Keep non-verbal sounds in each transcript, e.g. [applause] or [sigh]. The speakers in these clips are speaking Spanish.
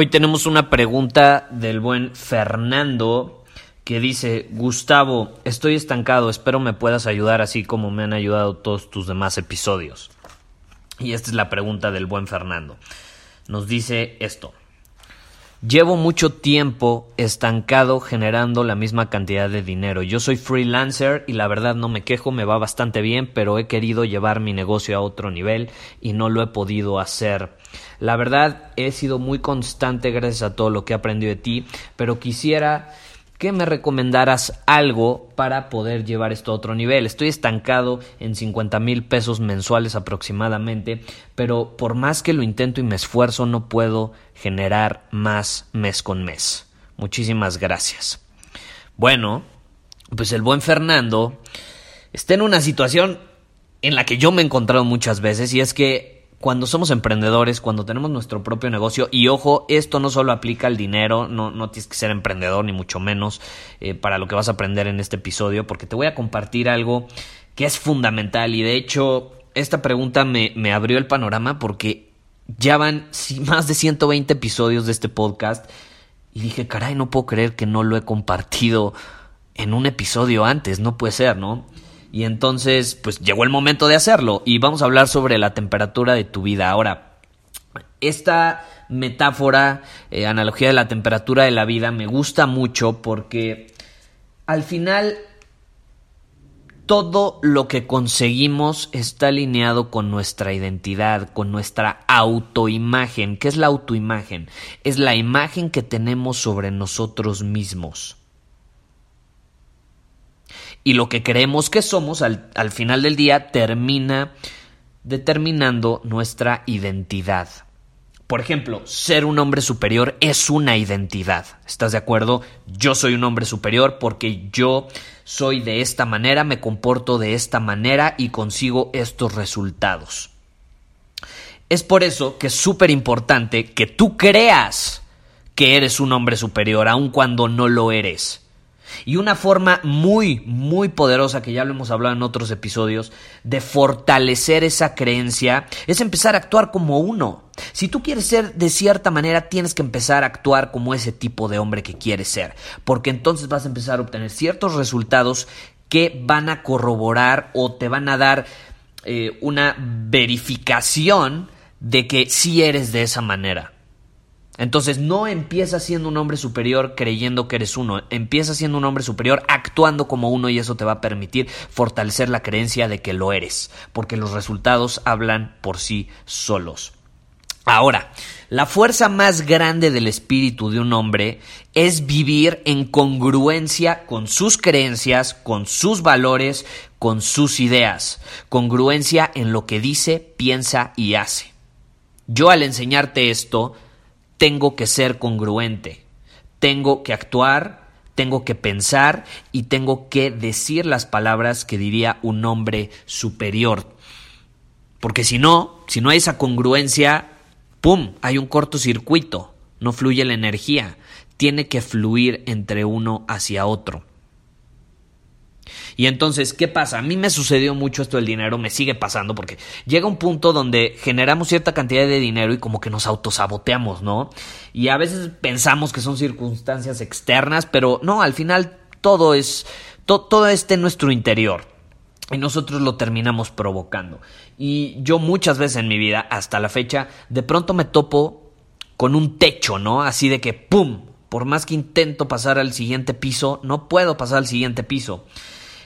Hoy tenemos una pregunta del buen Fernando que dice, Gustavo, estoy estancado, espero me puedas ayudar así como me han ayudado todos tus demás episodios. Y esta es la pregunta del buen Fernando. Nos dice esto. Llevo mucho tiempo estancado generando la misma cantidad de dinero. Yo soy freelancer y la verdad no me quejo, me va bastante bien, pero he querido llevar mi negocio a otro nivel y no lo he podido hacer. La verdad, he sido muy constante gracias a todo lo que he aprendido de ti, pero quisiera que me recomendaras algo para poder llevar esto a otro nivel. Estoy estancado en 50 mil pesos mensuales aproximadamente, pero por más que lo intento y me esfuerzo, no puedo generar más mes con mes. Muchísimas gracias. Bueno, pues el buen Fernando está en una situación en la que yo me he encontrado muchas veces y es que cuando somos emprendedores, cuando tenemos nuestro propio negocio, y ojo, esto no solo aplica al dinero, no, no tienes que ser emprendedor, ni mucho menos eh, para lo que vas a aprender en este episodio, porque te voy a compartir algo que es fundamental y de hecho esta pregunta me, me abrió el panorama porque ya van más de 120 episodios de este podcast y dije, caray, no puedo creer que no lo he compartido en un episodio antes, no puede ser, ¿no? Y entonces, pues llegó el momento de hacerlo y vamos a hablar sobre la temperatura de tu vida. Ahora, esta metáfora, eh, analogía de la temperatura de la vida, me gusta mucho porque al final todo lo que conseguimos está alineado con nuestra identidad, con nuestra autoimagen. ¿Qué es la autoimagen? Es la imagen que tenemos sobre nosotros mismos y lo que creemos que somos al, al final del día termina determinando nuestra identidad. Por ejemplo, ser un hombre superior es una identidad. ¿Estás de acuerdo? Yo soy un hombre superior porque yo soy de esta manera, me comporto de esta manera y consigo estos resultados. Es por eso que es súper importante que tú creas que eres un hombre superior, aun cuando no lo eres. Y una forma muy, muy poderosa, que ya lo hemos hablado en otros episodios, de fortalecer esa creencia es empezar a actuar como uno. Si tú quieres ser de cierta manera, tienes que empezar a actuar como ese tipo de hombre que quieres ser, porque entonces vas a empezar a obtener ciertos resultados que van a corroborar o te van a dar eh, una verificación de que sí eres de esa manera. Entonces no empiezas siendo un hombre superior creyendo que eres uno, empiezas siendo un hombre superior actuando como uno y eso te va a permitir fortalecer la creencia de que lo eres, porque los resultados hablan por sí solos. Ahora, la fuerza más grande del espíritu de un hombre es vivir en congruencia con sus creencias, con sus valores, con sus ideas, congruencia en lo que dice, piensa y hace. Yo al enseñarte esto, tengo que ser congruente, tengo que actuar, tengo que pensar y tengo que decir las palabras que diría un hombre superior. Porque si no, si no hay esa congruencia, ¡pum! Hay un cortocircuito, no fluye la energía, tiene que fluir entre uno hacia otro. Y entonces, ¿qué pasa? A mí me sucedió mucho esto del dinero, me sigue pasando porque llega un punto donde generamos cierta cantidad de dinero y como que nos autosaboteamos, ¿no? Y a veces pensamos que son circunstancias externas, pero no, al final todo es, todo está en nuestro interior. Y nosotros lo terminamos provocando. Y yo muchas veces en mi vida, hasta la fecha, de pronto me topo con un techo, ¿no? Así de que, ¡pum! Por más que intento pasar al siguiente piso, no puedo pasar al siguiente piso.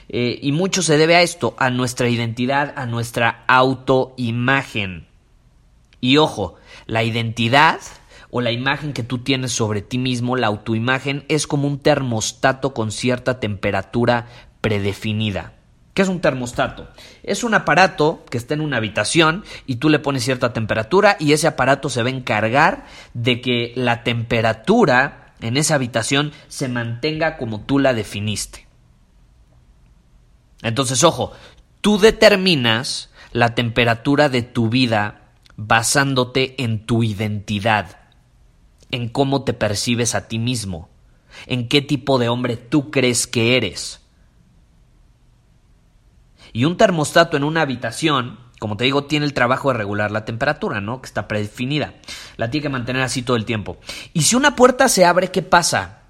Eh, y mucho se debe a esto, a nuestra identidad, a nuestra autoimagen. Y ojo, la identidad o la imagen que tú tienes sobre ti mismo, la autoimagen, es como un termostato con cierta temperatura predefinida. ¿Qué es un termostato? Es un aparato que está en una habitación y tú le pones cierta temperatura y ese aparato se va a encargar de que la temperatura en esa habitación se mantenga como tú la definiste. Entonces, ojo, tú determinas la temperatura de tu vida basándote en tu identidad, en cómo te percibes a ti mismo, en qué tipo de hombre tú crees que eres. Y un termostato en una habitación, como te digo, tiene el trabajo de regular la temperatura, ¿no? Que está predefinida. La tiene que mantener así todo el tiempo. Y si una puerta se abre, ¿qué pasa?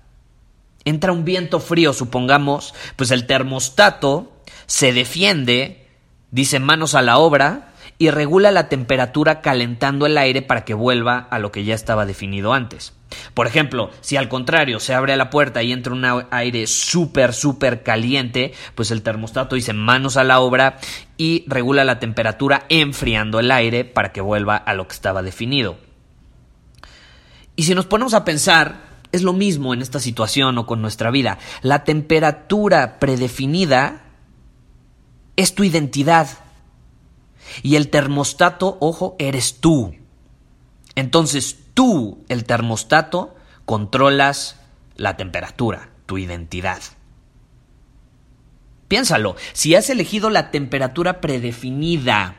Entra un viento frío, supongamos, pues el termostato se defiende, dice manos a la obra, y regula la temperatura calentando el aire para que vuelva a lo que ya estaba definido antes. Por ejemplo, si al contrario se abre la puerta y entra un aire súper, súper caliente, pues el termostato dice manos a la obra y regula la temperatura enfriando el aire para que vuelva a lo que estaba definido. Y si nos ponemos a pensar, es lo mismo en esta situación o con nuestra vida. La temperatura predefinida es tu identidad. Y el termostato, ojo, eres tú. Entonces tú, el termostato, controlas la temperatura, tu identidad. Piénsalo, si has elegido la temperatura predefinida,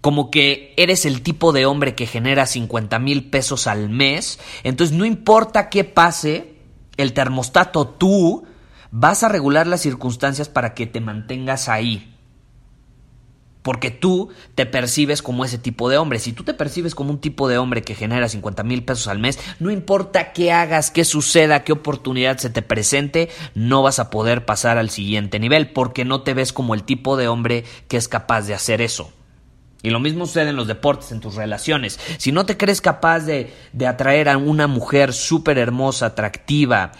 como que eres el tipo de hombre que genera 50 mil pesos al mes, entonces no importa qué pase, el termostato tú vas a regular las circunstancias para que te mantengas ahí. Porque tú te percibes como ese tipo de hombre. Si tú te percibes como un tipo de hombre que genera 50 mil pesos al mes, no importa qué hagas, qué suceda, qué oportunidad se te presente, no vas a poder pasar al siguiente nivel porque no te ves como el tipo de hombre que es capaz de hacer eso. Y lo mismo sucede en los deportes, en tus relaciones. Si no te crees capaz de, de atraer a una mujer súper hermosa, atractiva,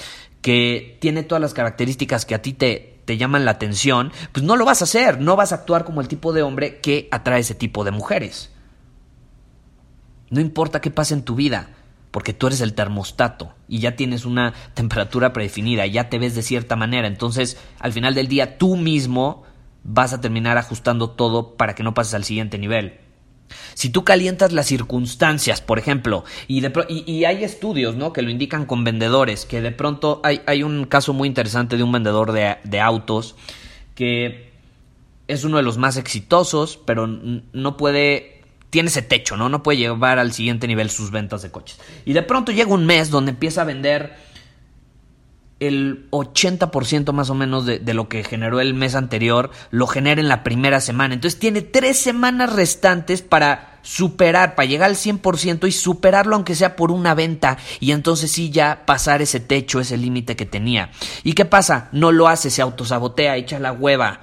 que tiene todas las características que a ti te, te llaman la atención, pues no lo vas a hacer, no vas a actuar como el tipo de hombre que atrae ese tipo de mujeres. No importa qué pase en tu vida, porque tú eres el termostato y ya tienes una [laughs] temperatura predefinida, ya te ves de cierta manera, entonces al final del día tú mismo vas a terminar ajustando todo para que no pases al siguiente nivel. Si tú calientas las circunstancias, por ejemplo, y, y, hay estudios ¿no? que lo indican con vendedores, que de pronto hay, hay un caso muy interesante de un vendedor de, de, autos que es uno de los más exitosos, pero no puede, tiene ese techo, ¿no? No puede llevar al siguiente nivel sus ventas de coches. Y de pronto llega un mes donde empieza a vender el 80% más o menos de, lo que generó el mes anterior lo genera en la primera semana. Entonces tiene tres semanas restantes para superar, para llegar al 100% y superarlo aunque sea por una venta y entonces sí ya pasar ese techo, ese límite que tenía. ¿Y qué pasa? No lo hace, se autosabotea, echa la hueva.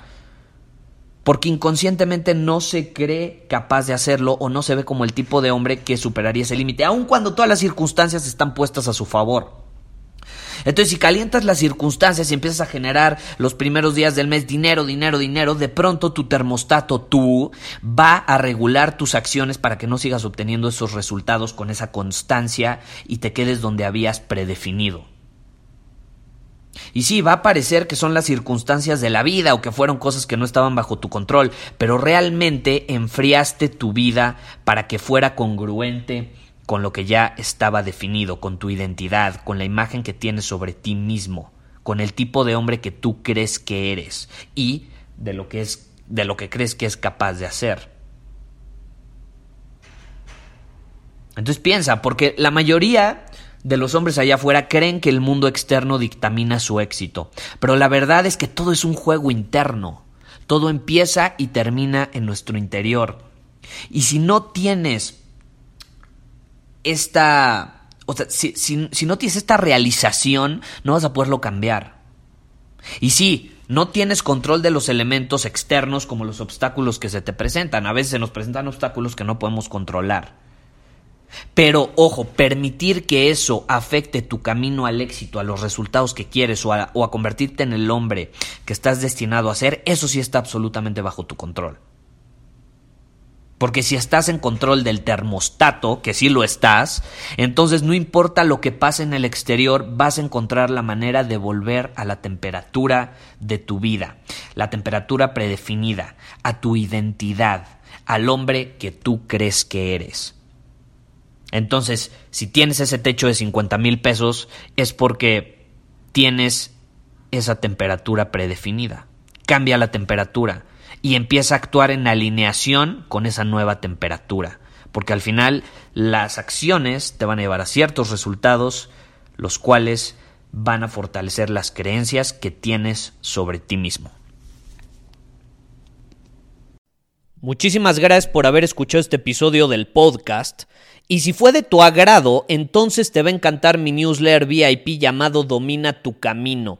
Porque inconscientemente no se cree capaz de hacerlo o no se ve como el tipo de hombre que superaría ese límite, aun cuando todas las circunstancias están puestas a su favor. Entonces, si calientas las circunstancias y empiezas a generar los primeros días del mes dinero, dinero, dinero, de pronto tu termostato, tú, va a regular tus acciones para que no sigas obteniendo esos resultados con esa constancia y te quedes donde habías predefinido. Y sí, va a parecer que son las circunstancias de la vida o que fueron cosas que no estaban bajo tu control, pero realmente enfriaste tu vida para que fuera congruente con lo que ya estaba definido, con tu identidad, con la imagen que tienes sobre ti mismo, con el tipo de hombre que tú crees que eres y de lo que es de lo que crees que es capaz de hacer. Entonces piensa, porque la mayoría de los hombres allá afuera creen que el mundo externo dictamina su éxito, pero la verdad es que todo es un juego interno. Todo empieza y termina en nuestro interior. Y si no tienes esta... O sea, si, si, no tienes esta realización, no vas a poderlo cambiar. Y sí, no tienes control de los elementos externos como los obstáculos que se te presentan. A veces se nos presentan obstáculos que no podemos controlar. Pero ojo, permitir que eso afecte tu camino al éxito, a los resultados que quieres o a, o a, convertirte en el hombre que estás destinado a ser, eso sí está absolutamente bajo tu control. Porque si estás en control del termostato, que sí lo estás, entonces no importa lo que pase en el exterior, vas a encontrar la manera de volver a la temperatura de tu vida, la temperatura predefinida, a tu identidad, al hombre que tú crees que eres. Entonces, si tienes ese techo de 50 mil pesos, es porque tienes esa temperatura predefinida. Cambia la temperatura y empieza a actuar en alineación con esa nueva temperatura. Porque al final las acciones te van a llevar a ciertos resultados, los cuales van a fortalecer las creencias que tienes sobre ti mismo. Muchísimas gracias por haber escuchado este episodio del podcast. Y si fue de tu agrado, entonces te va a encantar mi newsletter VIP llamado Domina tu Camino.